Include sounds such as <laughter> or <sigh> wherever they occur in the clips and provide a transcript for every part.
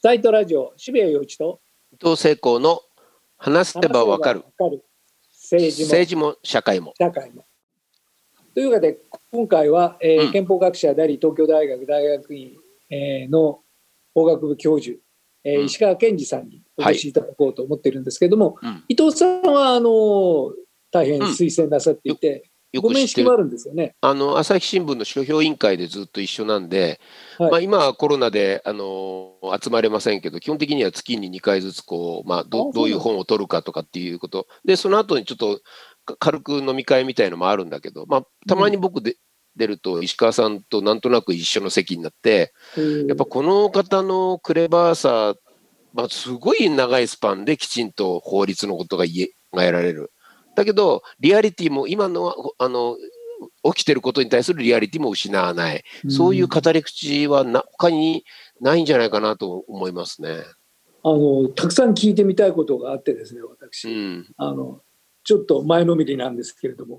サイトラジオ渋谷陽一と伊藤聖光の話せばわかる。政治も政治も社会も。社会も。というわけで今回は、えーうん。憲法学者であり東京大学大学院、えーの法学部教授、えーうん。石川健二さんにお越しい。ただこうと思ってるんですけれども、うん。伊藤さんはあの大変推薦なさっていて、よごく知ってる。あの朝日新聞の書評委員会でずっと一緒なんで、はい。まあ、今はコロナであの集まれませんけど、基本的には月に2回ずつこう、まあ、あどどういう本を取るかとかっていうこと、でその後にちょっとか軽く飲み会みたいのもあるんだけど、まあ、たまに僕で、出ると、石川さんとなんとなく一緒の席になって、やっぱこの方のクレバーさ、まあ、すごい長いスパンできちんと法律のことが言えられる。だけど、リアリティも今のはあの起きてることに対するリアリティも失わない、そういう語り口はな他にないんじゃないかなと思いますね。あのたくさん聞いてみたいことがあってですね私、うん、あのちょっと前のめりなんですけれども。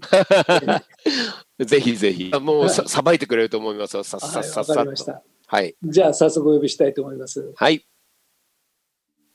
<laughs> ぜひぜひ、もうさはいさばいてくれると思いますよ、さっはいさっさっさっと。わかりました。はい、じゃあ早速お呼びしたいと思います。はい、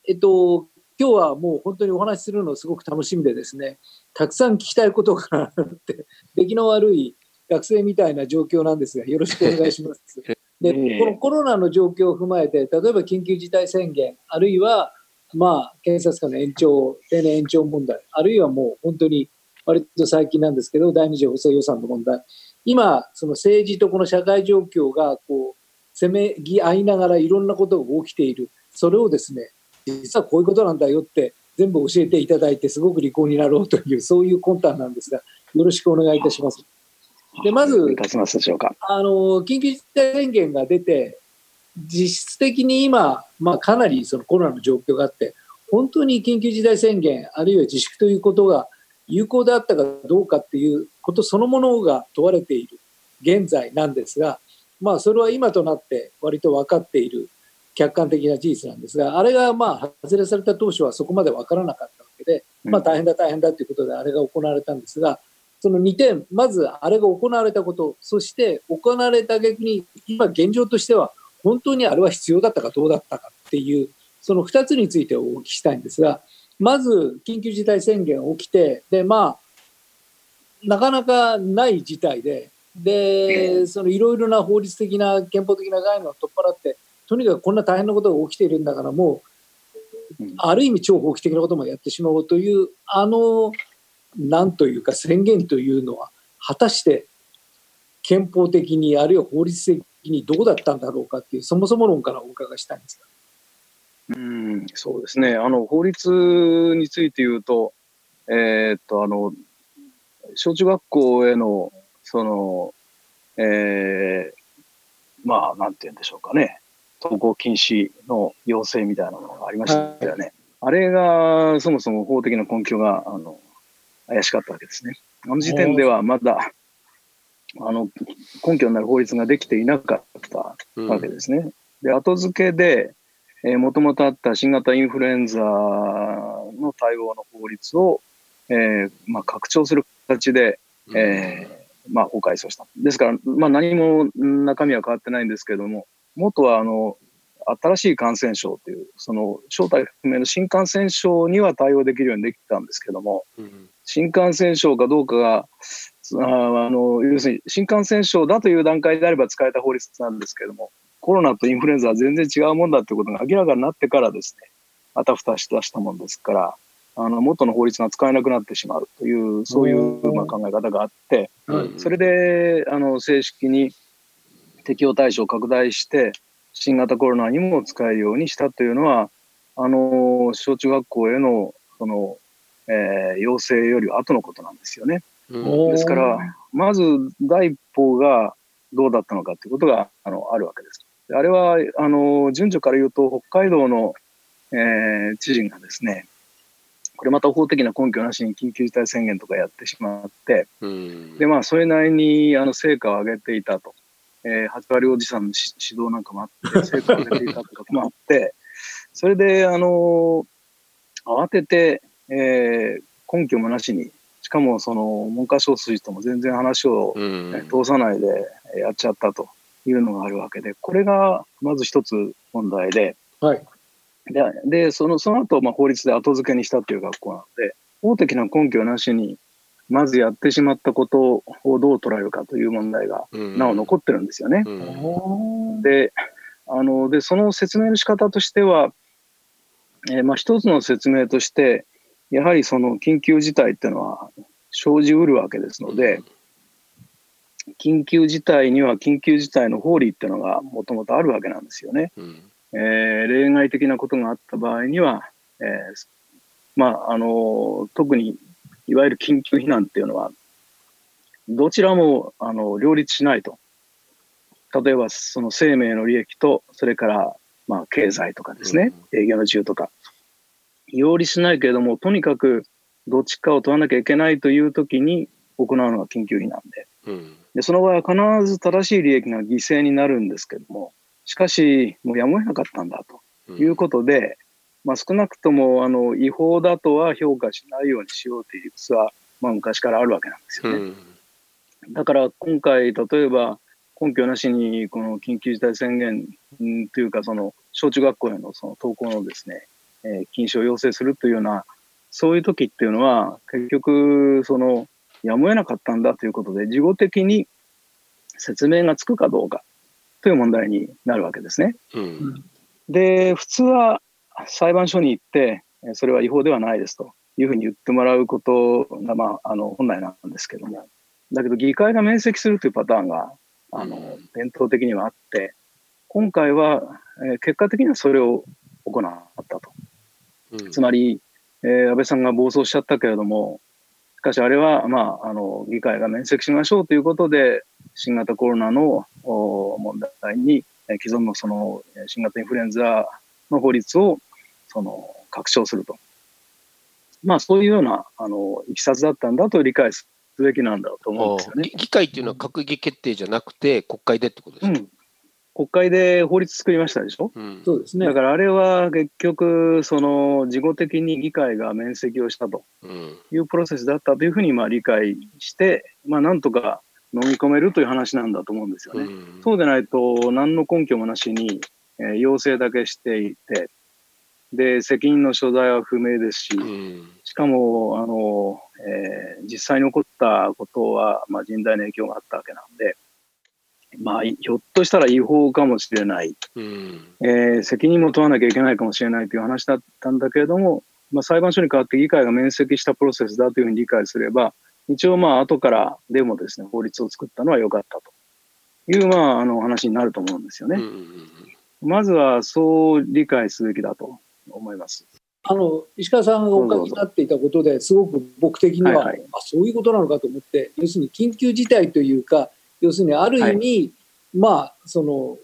えっと今日はもう本当にお話しするのすごく楽しみでですねたくさん聞きたいことがあって <laughs> 出来の悪い学生みたいな状況なんですがよろしくお願いします。<laughs> でええ。このコロナの状況を踏まえて例えば緊急事態宣言あるいはまあ検察官の延長定年延長問題あるいはもう本当に割と最近なんですけど第二次補正予算の問題。今その政治とこの社会状況がこうせめぎ合いながらいろんなことが起きている。それをですね実はこういうことなんだよって全部教えていただいてすごく利口になろうという <laughs> そういう魂胆なんですがよろしくお願いいたします。でまず。あの緊急事態宣言が出て実質的に今、まあ、かなりそのコロナの状況があって本当に緊急事態宣言あるいは自粛ということが有効であったかどうかっていうことそのものが問われている現在なんですが、まあ、それは今となって割と分かっている客観的な事実なんですがあれがまあ外れされた当初はそこまで分からなかったわけで、まあ、大変だ大変だということであれが行われたんですがその2点まずあれが行われたことそして行われた逆に今現状としては本当にあれは必要だったかどうだったかっていうその2つについてお聞きしたいんですがまず緊急事態宣言起きてでまあなかなかない事態ででそのいろいろな法律的な憲法的な概念を取っ払ってとにかくこんな大変なことが起きているんだからもううんある意味超法規的なこともやってしまおうというあのなんというか宣言というのは果たして憲法的にあるいは法律的にどうだったんだろうかっていうそもそも論からお伺いしたいんですが。うん、そうですね。あの、法律について言うと、えーっと、あの、小中学校への、その、えーまあ、なんて言うんでしょうかね。登校禁止の要請みたいなものがありましたよね。あれが、そもそも法的な根拠が、あの、怪しかったわけですね。あの時点ではまだ、あの、根拠になる法律ができていなかったうんわけですね。で、後付けで、えー、もともとあった新型インフルエンザの対応の法律を、えーまあ、拡張する形で、えーまあ、法改正をした。ですから、まあ、何も中身は変わってないんですけれども、元はあの新しい感染症という、その正体不明の新感染症には対応できるようにできたんですけども、うん新感染症かどうかが、あーあの要するに新感染症だという段階であれば使えた法律なんですけれども、コロナとインフルエンザは全然違うもんだということが明らかになってからですね、あたふたし出したもんですから、あの元の法律が使えなくなってしまうという、そういうまあ考え方があって、うんそれであの正式に適用対象を拡大して、新型コロナにも使えるようにしたというのは、あの小中学校へのその、えー要請より後のことなんですよね。うんですから、まず第一報がどうだったのかということがあのあるわけです。であれはあの順序から言うと、北海道の、えー知事がですね、これまた法的な根拠なしに緊急事態宣言とかやってしまって、うん。で、まあ、それなりにあの成果を上げていたと。えー、八割おじさんのし指導なんかもあって、<laughs> 成果を上げていたということもあって、それで、あの慌てて、えー根拠もなしに、しかもその文科省筋とも全然話をうん。えー通さないでやっちゃったというのがあるわけで、これがまず一つ問題で、はいで、でそのその後、まあ法律で後付けにしたっていう学校なので、法的な根拠なしに、まずやってしまったことをどう捉えるかという問題が、なお残ってるんですよね。うん。で、あの、で、その説明の仕方としては、えーまあ一つの説明として、やはりその緊急事態っていうのは生じうるわけですので、緊急事態には緊急事態の法理っていうのがもともとあるわけなんですよね。うんえー例外的なことがあった場合には、えーまあ、あの、特にいわゆる緊急避難っていうのは、どちらもあの両立しないと。例えば、その生命の利益と、それから、まあ、経済とかですね、営業の自由とか、両立しないけれども、とにかくどっちかを取らなきゃいけないという時に行うのが緊急避難で、うん。でその場合は必ず正しい利益が犠牲になるんですけども、しかし、もうやむを得なかったんだと。うんいうことで、まあ、少なくともあの違法だとは評価しないようにしようという理屈は、まあ、昔からあるわけなんですよね。うんだから今回、例えば根拠なしにこの緊急事態宣言んというか、その小中学校へのその登校のですね、えー禁止を要請するというような、そういう時っていうのは、結局、そのやむを得なかったんだということで、事後的に説明がつくかどうかという問題になるわけですね。うんで、普通は裁判所に行って、えーそれは違法ではないですというふうに言ってもらうことが、まあ、あの本来なんですけども、だけど議会が免責するというパターンがあのうん伝統的にはあって、今回は、えー結果的にはそれを行ったと。うんつまり、えー安倍さんが暴走しちゃったけれども、しかしあれは、まあ、あの議会が免責しましょうということで、新型コロナのお問題に、えー既存のそのえー新型インフルエンザの法律をその拡張すると。まあ、そういうようなあのいきさつだったんだと理解すべきなんだと思うんですよね。議議会っていうのは閣議決定じゃなくて、国会でってことですか、うん、国会で法律作りましたでしょ？うんそうですねだ。からあれは結局、その事後的に議会が免責をしたとうんいうプロセスだったというふうにまあ理解して、まあ、なんとか飲み込めるという話なんだと思うんですよね。うんそうでないと、何の根拠もなしに、えー要請だけしていて、で、責任の所在は不明ですし、うんしかも、あの、えー実際に起こったことは、まあ、甚大な影響があったわけなんで、まあ、ひょっとしたら違法かもしれない。うんえー責任も問わなきゃいけないかもしれないという話だったんだけれども、まあ、裁判所に代わって議会が免責したプロセスだというふうに理解すれば、一応まあ後からでもですね、法律を作ったのは良かったというまああの話になると思うんですよね。まずはそう理解すべきだと思います。あの石川さんがお書きになっていたことですごく僕的には、はいはいあそういうことなのかと思って要するに緊急事態というか要するにある意味、まあその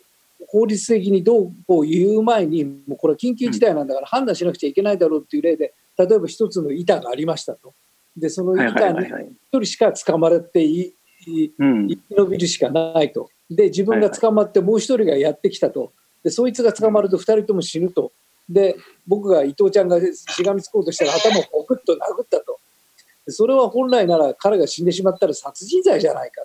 法律的にどうこう言う前にもうこれは緊急事態なんだから判断しなくちゃいけないだろうっていう例で例えば一つの板がありましたと。でそのはいはい板に人しか捕まれてい。生き延びるしかないと。で、自分が捕まってもう一人がやってきたと。で、そいつが捕まると二人とも死ぬと。で、僕が伊藤ちゃんがしがみつこうとしたら頭をポクッと殴ったと。でそれは本来なら彼が死んでしまったら殺人罪じゃないか。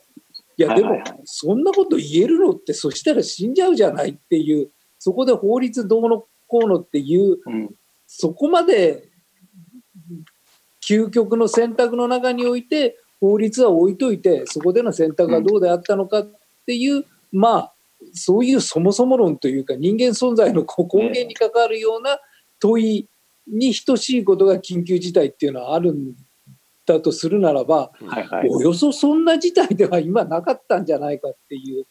いや、でもそんなこと言えるのって、そしたら死んじゃうじゃないっていう、そこで法律どうのこうのっていう、うん。そこまで究極の選択の中において法律は置いといてそこでの選択がどうであったのかっていう、まあそういうそもそも論というか人間存在の根源に関わるような問いに等しいことが緊急事態っていうのはあるんだとするならば、はいはい。およそそんな事態では今なかったんじゃないかっていう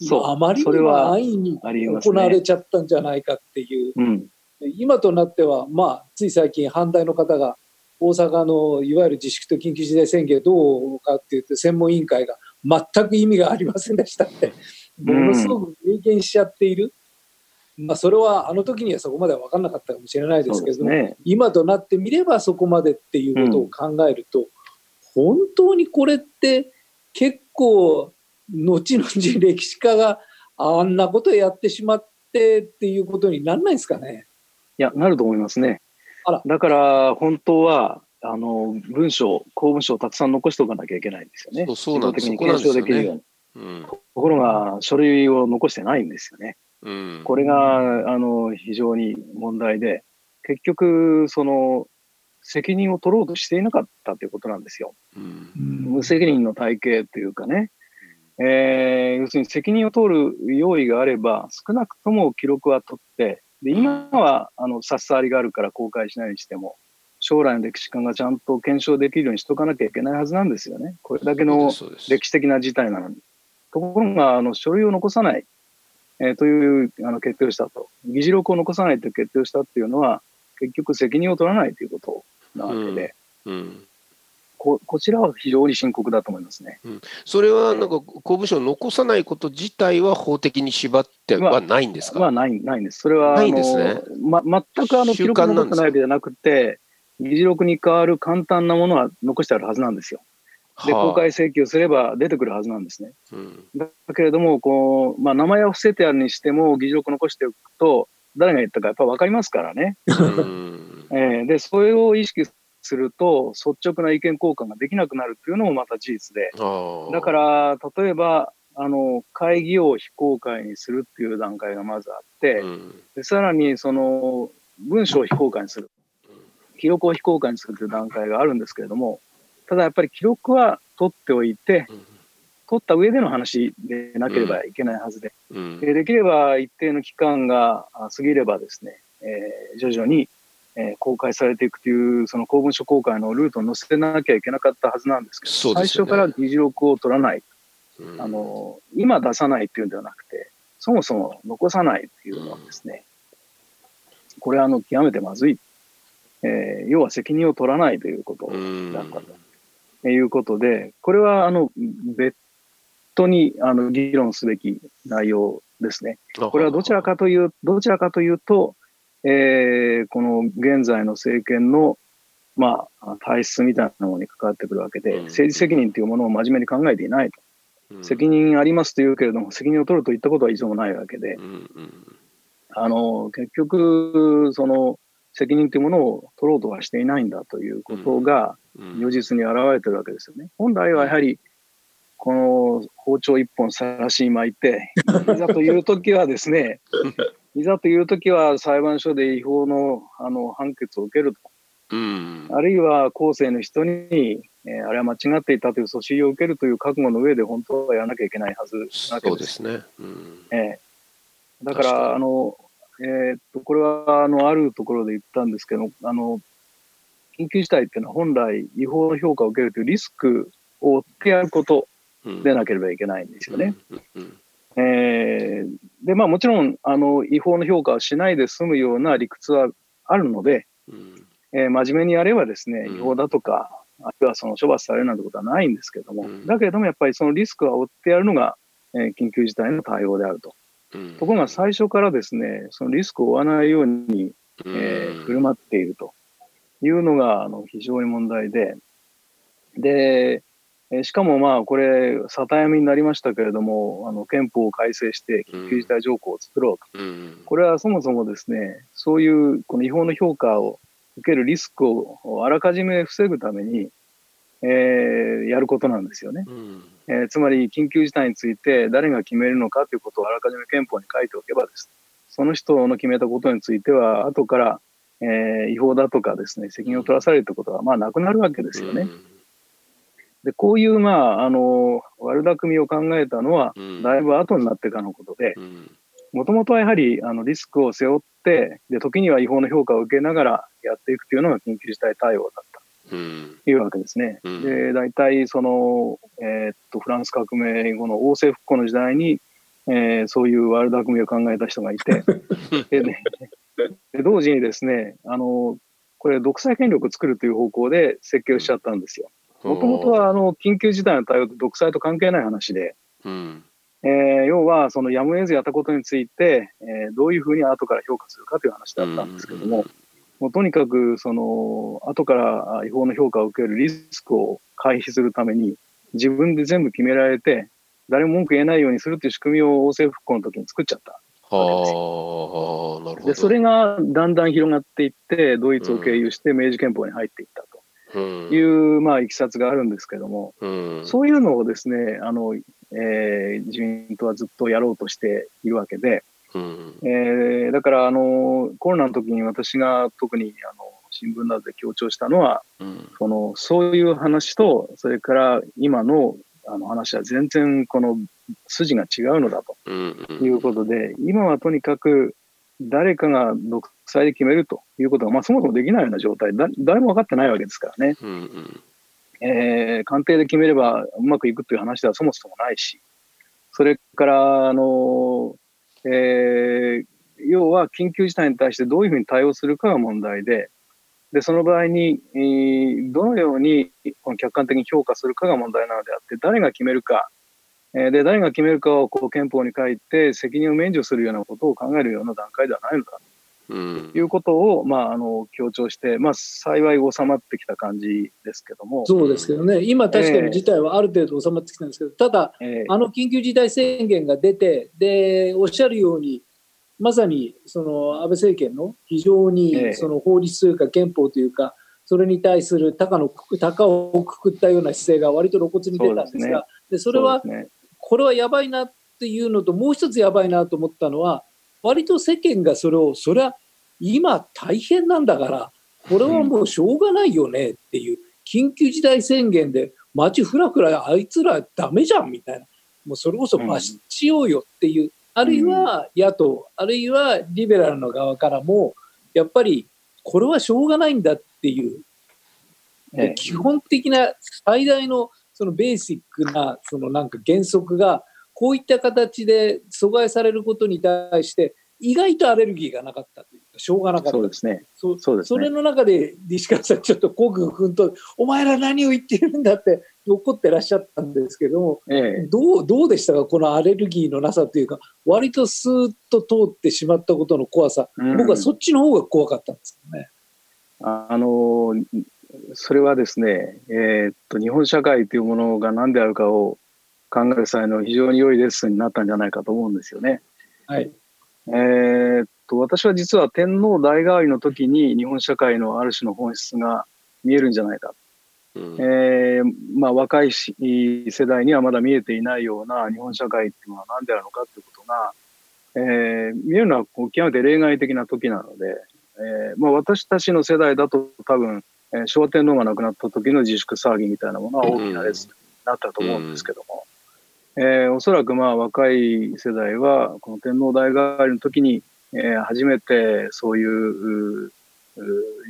そうあまりにも安易に行われちゃったんじゃないかっていう。うん。今となっては、まあ、つい最近、反対の方が大阪のいわゆる自粛と緊急事態宣言どうかって言って、専門委員会が全く意味がありませんでしたって、ものすごく明言しちゃっている、まあ、それはあの時にはそこまでは分からなかったかもしれないですけどね。今となってみればそこまでっていうことを考えると、本当にこれって結構、後々歴史家があんなことやってしまってっていうことにならないですかね。いや、なると思いますね。だから、本当は、あの、文章、公文書をたくさん残しておかなきゃいけないんですよね。そうなんです的に検証できるように。うんところが、書類を残してないんですよね。うん、これがあの非常に問題で、結局、その責任を取ろうとしていなかったということなんですよ。うん無責任の体系というかね、えー要するに責任を取る用意があれば、少なくとも記録は取って、で今はあの差し障りがあるから公開しないにしても、将来の歴史観がちゃんと検証できるようにしとかなきゃいけないはずなんですよね。これだけの歴史的な事態なのに。ところが、あの書類を残さない、えーというあの決定をしたと。議事録を残さないという決定をしたっていうのは、結局責任を取らないということなわけで、うんここちらは非常に深刻だと思いますね。それはなんか公務省を残さないこと自体は法的に縛ってはないんですか、まあ、ない、ないんです。それは、ないんですねあのま、全くあの記録が残ってないわけじゃなくて、議事録に代わる簡単なものは残してあるはずなんですよ。で、はあ公開請求すれば出てくるはずなんですね。うんだけれども、こう、まあ、名前を伏せてあるにしても、議事録残しておくと、誰が言ったかやっぱ分かりますからね。うん <laughs> えーで、それを意識すると、率直な意見交換ができなくなるっていうのもまた事実で。だから、例えば、あの、会議を非公開にするっていう段階がまずあって、うん。でさらにその文章を非公開にする、記録を非公開にするという段階があるんですけれども、ただやっぱり記録は取っておいて、取った上での話でなければいけないはずで、うん。でできれば一定の期間があ過ぎればですね、えー徐々に、えー公開されていくという、その公文書公開のルートに載せなきゃいけなかったはずなんですけど、ね。最初から議事録を取らない、うん。あの、今出さないっていうんではなくて、そもそも残さないっていうのはですね、これはあの極めてまずい、えー要は責任を取らないということうん。だったということで、これはあの別途にあの議論すべき内容ですね。これはどちらかという、どちらかというと、えーこの現在の政権の、まあ、体質みたいなものに関わってくるわけで、うん。政治責任というものを真面目に考えていないと。うん。責任ありますと言うけれども、責任を取るといったことは一度もないわけで。う、んあの、結局、その責任というものを取ろうとはしていないんだということが、うん。如実に現れてるわけですよね。本来はやはり、この包丁一本さらしに巻いて、<laughs> いざという時はですね、<laughs> いざという時は裁判所で違法のあの判決を受けると。うんあるいは後世の人に、えーあれは間違っていたという訴訟を受けるという覚悟の上で本当はやらなきゃいけないはずなわけで。そうですすね。うんええだから、あの、えーっと、これは、あの、あるところで言ったんですけど、あの、緊急事態っていうのは本来違法の評価を受けるというリスクを負ってやることうんでなければいけないんですよね。うんうんえーで、まあもちろん、あの、違法の評価をしないで済むような理屈はあるので、うん。えー真面目にやればですね、うん。違法だとか、あるいはその処罰されるなんてことはないんですけれども、うん。だけれどもやっぱりそのリスクは負ってやるのが、えー緊急事態の対応であると。うん。ところが最初からですね、そのリスクを負わないように、うん。えー振る舞っているというのがあの非常に問題で、で、えーしかもまあこれ、沙汰闇になりましたけれども、あの憲法を改正して緊急事態条項を作ろうと。うんこれはそもそもですね、そういうこの違法の評価を受けるリスクをあらかじめ防ぐために、えーやることなんですよね。うんえーつまり緊急事態について誰が決めるのかということをあらかじめ憲法に書いておけばです、その人の決めたことについては、後から、えー違法だとかですね、責任を取らされるということは、まあ、なくなるわけですよね。で、こういう、まあ、あの、悪巧みを考えたのは、うん。だいぶ後になってからのことで、うん。もともとはやはり、あの、リスクを背負って、で、時には違法の評価を受けながらやっていくというのが緊急事態対応だった。うん。というわけですね。うん。で、大体、その、えーっと、フランス革命後の王政復興の時代に、えーそういう悪巧みを考えた人がいて、<laughs> でね、で同時にですね、あの、これ、独裁権力を作るという方向で設計をしちゃったんですよ。もともとは、あの、緊急事態の対応って独裁と関係ない話で、うん。えー要は、そのやむを得ずやったことについて、えーどういうふうに後から評価するかという話だったんですけども、もうとにかく、その、後からあ違法の評価を受けるリスクを回避するために、自分で全部決められて、誰も文句言えないようにするという仕組みを王政復興の時に作っちゃった。はあ、なるほど。で、それがだんだん広がっていって、ドイツを経由して明治憲法に入っていったと。うんいう、まあ、いきさつがあるんですけども、うん。そういうのをですね、あの、えー自民党はずっとやろうとしているわけで、うん、えー、だからあのコロナの時に私が特にあの新聞などで強調したのは、うん、そのそういう話とそれから今のあの話は全然この筋が違うのだということで、今はとにかく誰かが独裁で決めるということが、まあ、そもそもできないような状態。だ、誰も分かってないわけですからね。うんうん。えー、官邸で決めればうまくいくという話ではそもそもないし、それから、あのえー、要は緊急事態に対してどういうふうに対応するかが問題で、でその場合に、えー、どのようにこの客観的に評価するかが問題なのであって、誰が決めるか、えー、で誰が決めるかをこう憲法に書いて責任を免除するようなことを考えるような段階ではないのだ。ということを、まあ、あの強調して、まあ、幸い収まってきた感じですけども。そうですけどね、今、確かに事態はある程度収まってきたんですけど、ただ、えー、あの緊急事態宣言が出て、でおっしゃるように、まさにその安倍政権の非常にその法律というか憲法というか、それに対する高の高をくくったような姿勢が割と露骨に出たんですが、でそれは、これはやばいなっていうのと、もう一つやばいなと思ったのは、割と世間がそれを、それは今大変なんだから、これはもうしょうがないよねっていう、緊急事態宣言で街ふらふらあいつらダメじゃんみたいな、もうそれこそ増しようよっていうあるいは野党、あるいはリベラルの側からも、やっぱりこれはしょうがないんだっていう、基本的な最大のそのベーシックなそのなんか原則が、こういった形で阻害されることに対して、意外とアレルギーがなかったというか、しょうがなかった。そうですね。そそうです、ね、それの中で、西川さん、ちょっと国軍君と、お前ら何を言ってるんだって怒ってらっしゃったんですけども、ええ、どうどうでしたか、このアレルギーのなさというか、割とスーッと通ってしまったことの怖さ、うん、僕はそっちの方が怖かったんですけどね。あのそれはですね、えー、っと日本社会というものが何であるかを考える際の非常に良いレッスンになったんじゃないかと思うんですよね。はい、えー、っと私は実は天皇代替わりの時に日本社会のある種の本質が見えるんじゃないか。えー、まあ、若い世代にはまだ見えていないような日本社会っていうのは何であるのかということが、えー、見えるのは極めて例外的な時なので、えーまあ、私たちの世代だと多分、えー、昭和天皇が亡くなった時の自粛騒ぎみたいなものは大きなレッスンになったと思うんですけども、うん、えー、おそらくまあ若い世代はこの天皇代替わりの時に、えー、初めてそういう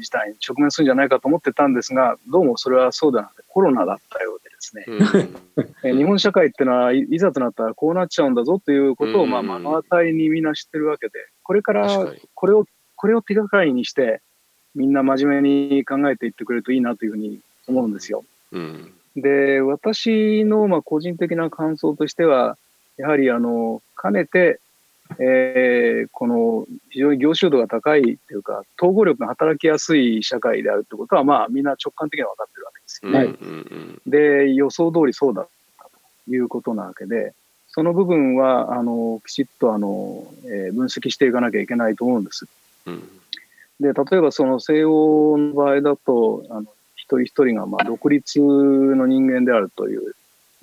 事態に直面するんじゃないかと思ってたんですが、どうもそれはそうではなくてコロナだったようでですね、うん、<laughs> 日本社会っていうのはいざとなったらこうなっちゃうんだぞということを、まあ、目の当たりにみんな知ってるわけで、これからこれを、これを手がかりにして、みんな真面目に考えていってくれるといいなというふうに思うんですよ。うん、で、私のまあ個人的な感想としては、やはりあの、かねてえー、この非常に業種度が高いというか、統合力が働きやすい社会であるということは、まあ、みんな直感的には分かってるわけですよね。はい、で、予想通りそうだったということなわけで、その部分は、あの、きちっと、あの、えー、分析していかなきゃいけないと思うんです。うん、で、例えばその西欧の場合だと、あの、一人一人が、まあ、独立の人間であるという、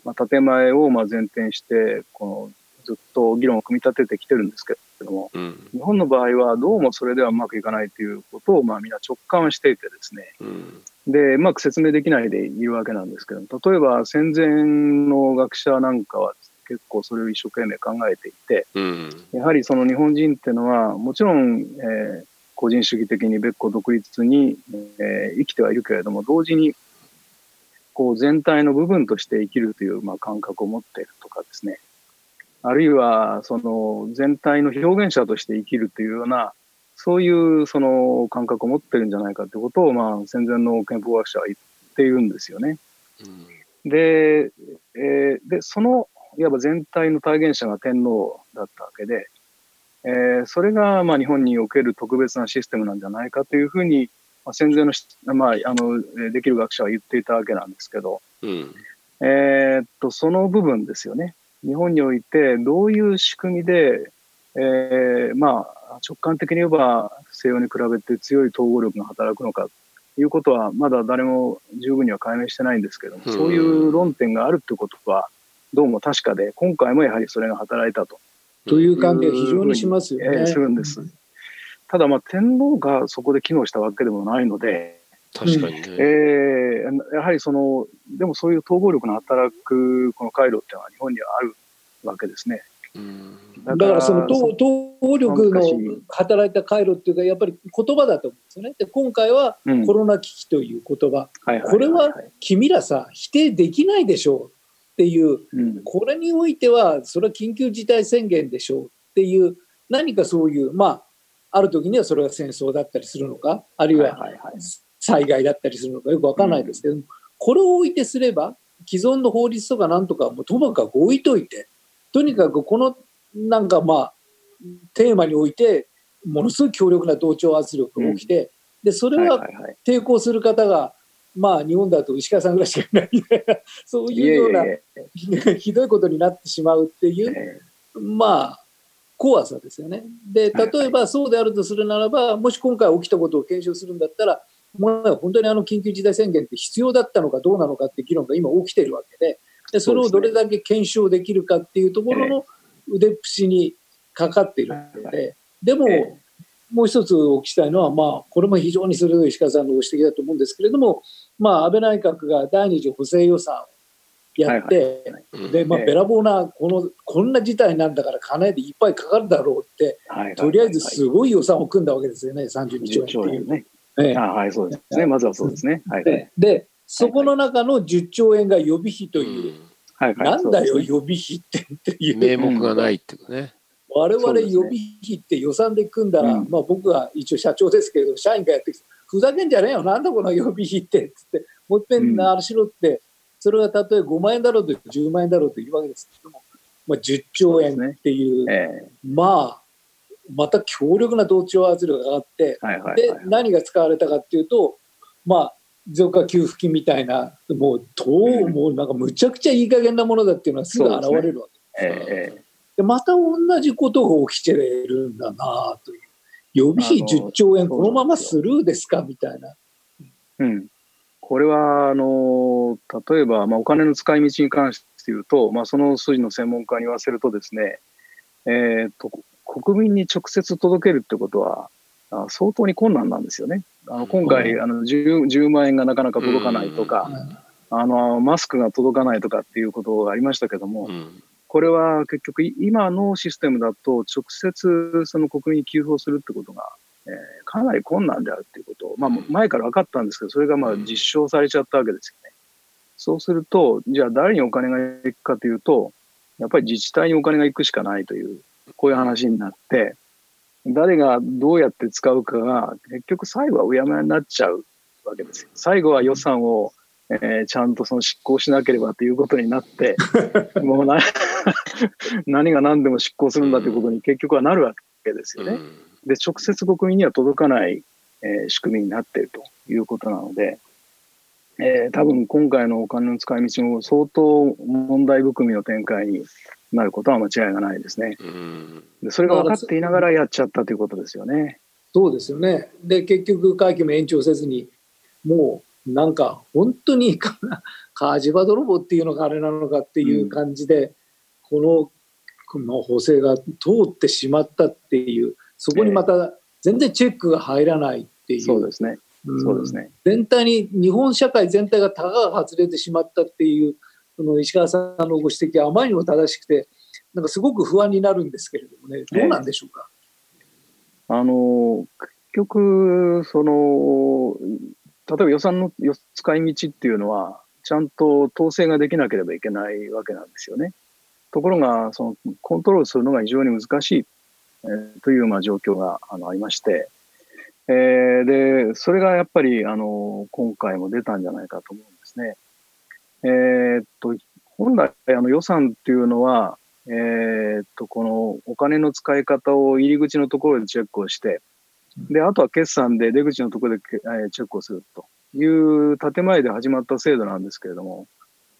まあ、建前を、まあ、前提して、この、ずっと議論を組み立ててきてるんですけども、うん、日本の場合はどうもそれではうまくいかないということを、まあ、みんな直感していてですね、うん、でうまく説明できないでいるわけなんですけど例えば戦前の学者なんかは、ね、結構それを一生懸命考えていて、うん、やはりその日本人っていうのはもちろん、えー、個人主義的に別個独立に、えー、生きてはいるけれども同時にこう全体の部分として生きるという、まあ、感覚を持っているとかですねあるいはその全体の表現者として生きるというような、そういうその感覚を持ってるんじゃないかということを、まあ、戦前の憲法学者は言っているんですよね。うん、で、えー、で、その、いわば全体の体現者が天皇だったわけで、えー、それがまあ日本における特別なシステムなんじゃないかというふうに、まあ、戦前の,、まあ、あのできる学者は言っていたわけなんですけど、うん、えっとその部分ですよね。日本においてどういう仕組みで、えー、まあ直感的に言えば西洋に比べて強い統合力が働くのかということはまだ誰も十分には解明してないんですけども、そういう論点があるということはどうも確かで今回もやはりそれが働いたとという感じが非常にしますよね。えーするんです。ただ、まあ、天皇がそこで機能したわけでもないので、確かにね。えーやはりその、でもそういう統合力の働くこの回路っていうのは日本にはあるわけですね。うんだからその統統力の働いた回路っていうか、やっぱり言葉だと思うんですよね。で今回はうんコロナ危機という言葉、はいこれは君らさ、否定できないでしょうっていう、うん。これにおいては、それは緊急事態宣言でしょうっていう、何かそういう、まあ、ある時にはそれが戦争だったりするのか、あるいは災害だったりするのかよくわからないですけども、これを置いてすれば、既存の法律とかなんとかはもうともかく置いといて、とにかくこのなんかまあ、テーマにおいて、ものすごい強力な同調圧力が起きて、で、それは抵抗する方が、まあ日本だと石川さんぐらいしかいないみたいな、そういうような <laughs> ひどいことになってしまうっていう、えまあ、怖さですよね。で、はい例えばそうであるとするならば、もし今回起きたことを検証するんだったら、もう本当にあの緊急事態宣言って必要だったのかどうなのかって議論が今起きてるわけで、でそれをどれだけ検証できるかっていうところの腕っぷしにかかっているので、でも、えもう一つお聞きしたいのは、まあ、これも非常に鋭い石川さんのご指摘だと思うんですけれども、まあ、安倍内閣が第二次補正予算をやって、で、まあ、ええべらぼうな、この、こんな事態なんだから金でいっぱいかかるだろうって、とりあえずすごい予算を組んだわけですよね、32兆10兆円っていう。円ね。ええあはい、そうですね。まずはそうですね。はいはい。でで、そこの中の10兆円が予備費という、はいはい。なんだよ、予備費ってっていう。名目がないっていうかね。我々予備費って予算で組んだら、うんまあ僕は一応社長ですけれど、社員がやってきて、ふざけんじゃねえよ、なんだこの予備費って、つって、もう一遍あれしろって、それがたとえ5万円だろうと10万円だろうというわけですけども、まあ、10兆円っていう、えまあ、また強力な同調圧力が上がって、えはいはいではい。何が使われたかっていうと、まあ、持続化給付金みたいな、もう、とうんもうなんかむちゃくちゃいい加減なものだっていうのはすぐ現れるわけ。えええで、また同じことが起きてるんだなという。予備費あの10兆円、このままスルーですか？みたいな。えうん。これは、あの、例えば、まあ、お金の使い道に関して言うと、まあ、その筋の専門家に言わせるとですね、えっと、国民に直接届けるってことは、あ相当に困難なんですよね。あの今回、うあの 10, 10万円がなかなか届かないとか、あのマスクが届かないとかっていうことがありましたけども、うんこれは結局、今のシステムだと、直接その国民に給付をするってことが、えーかなり困難であるっていうことを、まあ、前から分かったんですけど、それがまあ実証されちゃったわけですよね。そうすると、じゃあ誰にお金が行くかというと、やっぱり自治体にお金が行くしかないという、こういう話になって、誰がどうやって使うかが、結局最後はうやむやになっちゃうわけですよ。最後は予算を、えーちゃんとその執行しなければということになって、<laughs> もうな <laughs> 何が何でも執行するんだということに結局はなるわけですよね。で、直接国民には届かない、えー仕組みになっているということなので、えー多分今回のお金の使い道も相当問題含みの展開になることは間違いがないですね。うんでそれが分かっていながらやっちゃったということですよね。そうですよね。で、結局、会期も延長せずに、もう、なんか、本当にか、火事場泥棒っていうのがあれなのかっていう感じで、この、この補正が通ってしまったっていう、そこにまた全然チェックが入らないっていう。そうですね。うんそうですね。全体に、日本社会全体がたがが外れてしまったっていう、その石川さんのご指摘はあまりにも正しくて、なんかすごく不安になるんですけれどもね、どうなんでしょうか？あの、結局、その、例えば予算の使い道っていうのは、ちゃんと統制ができなければいけないわけなんですよね。ところが、そのコントロールするのが非常に難しい、えーというまあ状況があのありまして、えーで、それがやっぱりあの今回も出たんじゃないかと思うんですね。えーっと、本来あの予算っていうのは、えーっと、このお金の使い方を入り口のところでチェックをして、で、あとは決算で出口のところでけ、えーチェックをするという建前で始まった制度なんですけれども、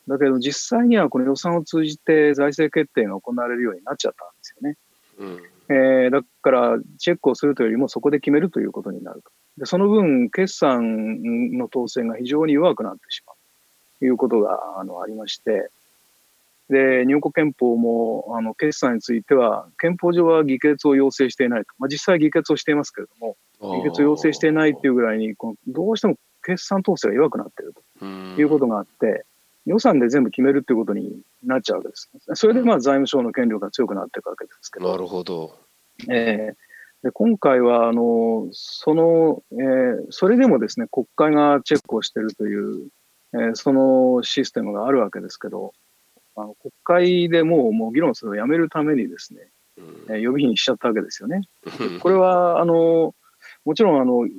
だけど実際にはこの予算を通じて財政決定が行われるようになっちゃったんですよね。うんえーだから、チェックをするというよりもそこで決めるということになると。でその分、決算の統制が非常に弱くなってしまうということがあのありまして、で、日本国憲法も、あの、決算については、憲法上は議決を要請していないと。まあ、実際議決をしていますけれども、議決を要請していないっていうぐらいに、このどうしても決算統制が弱くなっているということがあって、予算で全部決めるっていうことになっちゃうわけです。それでまあ財務省の権力が強くなっていくわけですけど。なるほど。えーで今回はあのその、えー、それでもですね国会がチェックをしているという、えー、そのシステムがあるわけですけどあの国会でもうもう議論するのをやめるためにですね、えー、予備費にしちゃったわけですよね。これはあのもちろんあの、え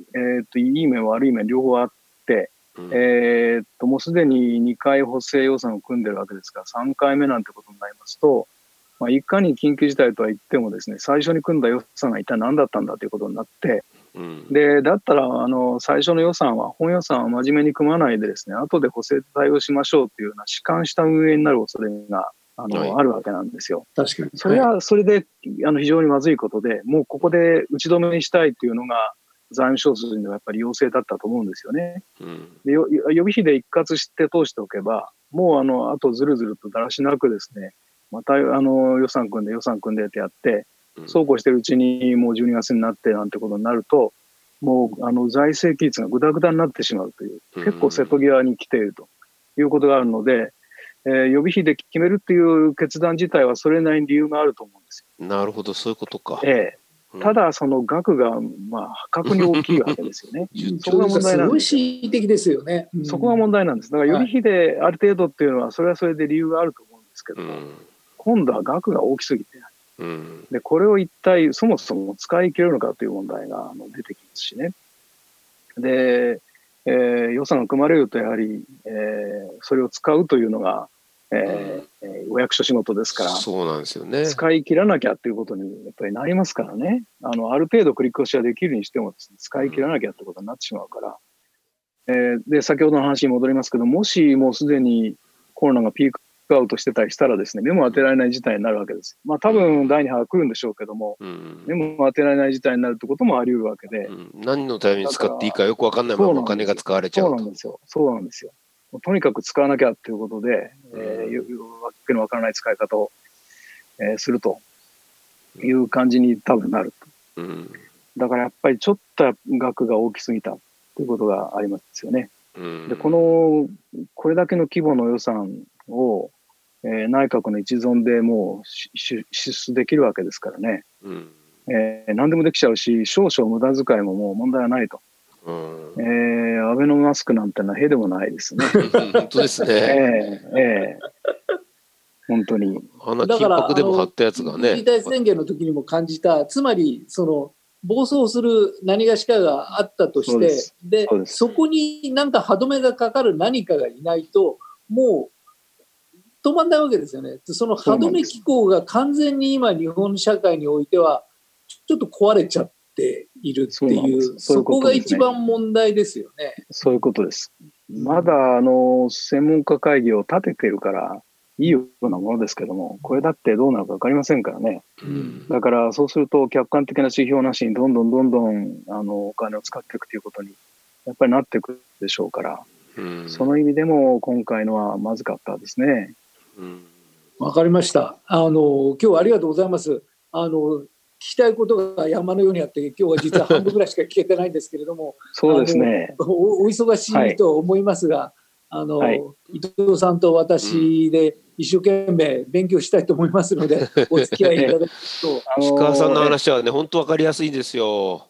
ーと、いい面悪い面両方あって、えーと、もうすでに2回補正予算を組んでるわけですから3回目なんてことになりますとまあ、いかに緊急事態とは言ってもですね最初に組んだ予算が一体何だったんだということになって、うん、でだったらあの最初の予算は本予算は真面目に組まないでですね後で補正で対応しましょうというような弛緩した運営になる恐れがあの、はい、あるわけなんですよ。確かに。それはそれで、あの非常にまずいことで、もうここで打ち止めにしたいというのが財務省筋のやっぱり要請だったと思うんですよね。うん、で予備費で一括して通しておけば、もうあのあとずるずるとだらしなくですね、またあの予算組んで予算組んでってやって、そうこうしてるうちにもう12月になってなんてことになると、もうあの財政規律がぐだぐだになってしまうという、結構瀬戸際に来ているということがあるので、えー、予備費で決めるっていう決断自体はそれなりに理由があると思うんですよ。なるほど、そういうことか。ええー、ただ、その額が、まあ、破格に大きいわけですよね。<laughs> そこが問題なんです。すごい的ですよね、うん、そこが問題なんです。だから予備費である程度っていうのは、それはそれで理由があると思うんですけど、うん今度は額が大きすぎて、うん、でこれを一体そもそも使い切れるのかという問題が出てきますしね。で、えー、予算が組まれるとやはり、えー、それを使うというのが、えー、お役所仕事ですからそうなんですよね。使い切らなきゃっていうことにやっぱりなりますからね。あのある程度繰り越しはできるにしても使い切らなきゃってことになってしまうから、えー、で先ほどの話に戻りますけどもしもうすでにコロナがピークアウトしてたりしたらですね、目も当てられない事態になるわけです。まあ多分第2波が来るんでしょうけども、うん、目も当てられない事態になるってこともあり得るわけで。うん、何のために使っていいかよくわかんないままお金が使われちゃうそうなんですよ。そうなんですよ。とにかく使わなきゃっていうことで、うん、えー、わけのわからない使い方を、えー、するという感じに多分なると。うん、だからやっぱりちょっと額が大きすぎたということがありますよね。うん、でこのこれだけの規模の予算をえー、内閣の一存でもう支出できるわけですからね、うん、えー、何でもできちゃうし、少々無駄遣いももう問題はないと。うん、えー、アベノマスクなんてのはへでもないですね。本当ですね。えー、えー、本当に。あんな金箔でも貼ったやつがね。緊急事態宣言の時にも感じた、つまり、その、暴走する何がしかがあったとして、でそこになんか歯止めがかかる何かがいないと、もう止まんないわけですよね。その歯止め機構が完全に今日本社会においてはちょっと壊れちゃっているっていうそこが一番問題ですよね。そういうことです。まだあの専門家会議を立ててるからいいようなものですけども、これだってどうなるか分かりませんからね。うん、だからそうすると客観的な指標なしにどんどんどんどんあのお金を使っていくということにやっぱりなっていくでしょうから、うん、その意味でも今回のはまずかったですね。わかりました。あの今日はありがとうございます。あの聞きたいことが山のようにあって、今日は実は半分ぐらいしか聞けてないんですけれども、<laughs> そうですねお。お忙しいと思いますが、はい、あの、はい、伊藤さんと私で一生懸命勉強したいと思いますので、<laughs> お付き合いいただくと。<laughs> 石川さんの話はね、本当わかりやすいんですよ。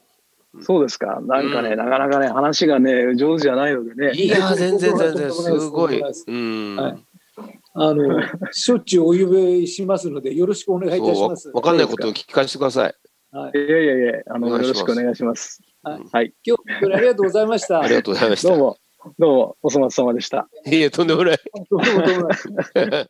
そうですか。なんかね、うん、なかなかね、話がね、上手じゃないのでね。いや、全然全然、すごい。うん。はいあの、しょっちゅうお呼びしますので、よろしくお願いいたします。わかんないことを聞き返してください。はい。いやいやいや、あの、よろしくお願いします。はい。はい、今日、ありがとうございました。ありがとうございました。どうも、どうも、お粗末様でした。いえ、とんでもない。とんでもない。